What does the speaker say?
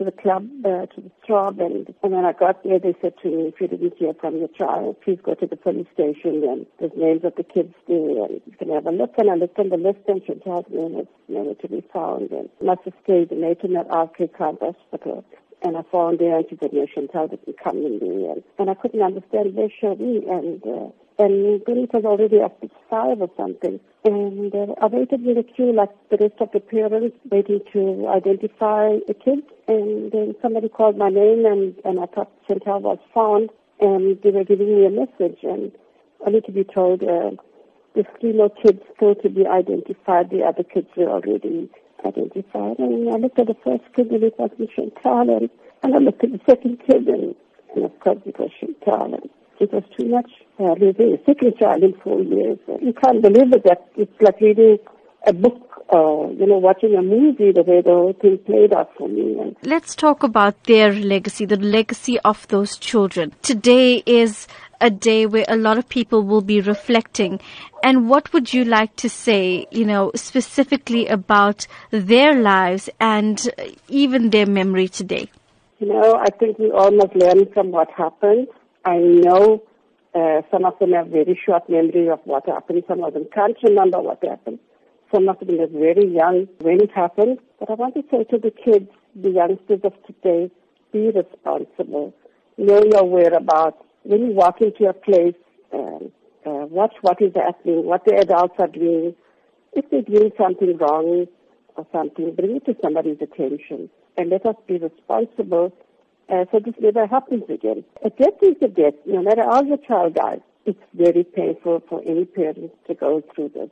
to the club, uh, to the Throb, and, and when I got there, they said to me, if you didn't hear from your child, please go to the police station, and there's names of the kids there, and you can have a look. And I looked on the list, and Chantal's name was never to be found, and must have stayed in Nathan at RK Khan Hospital. And I found there, and she said, no, Chantal didn't come in there, and, and I couldn't understand where she and uh, and it was already up to five or something. And uh, I waited in the queue like the rest of the parents, waiting to identify the kids. And then somebody called my name, and, and I thought Chantal was found, and they were giving me a message. And only to be told, uh, the more kids still to be identified. The other kids were already identified. And I looked at the first kid, and it was Chantal. And, and I looked at the second kid, and, and of course it was Chantal. And, it was too much. Uh, a second child in four years. You can't believe it. That it's like reading a book or, uh, you know, watching a movie the way the whole thing played out for me. And Let's talk about their legacy, the legacy of those children. Today is a day where a lot of people will be reflecting. And what would you like to say, you know, specifically about their lives and even their memory today? You know, I think we all must learn from what happened. I know uh, some of them have very short memory of what happened. Some of them can't remember what happened. Some of them are very young when it happened. But I want to say to the kids, the youngsters of today, be responsible. Know your whereabouts. When you walk into a place, um, uh, watch what is happening, what the adults are doing. If they're doing something wrong or something, bring it to somebody's attention. And let us be responsible uh, so this never happens again. A death is a death. No matter how your child dies, it's very painful for any parent to go through this.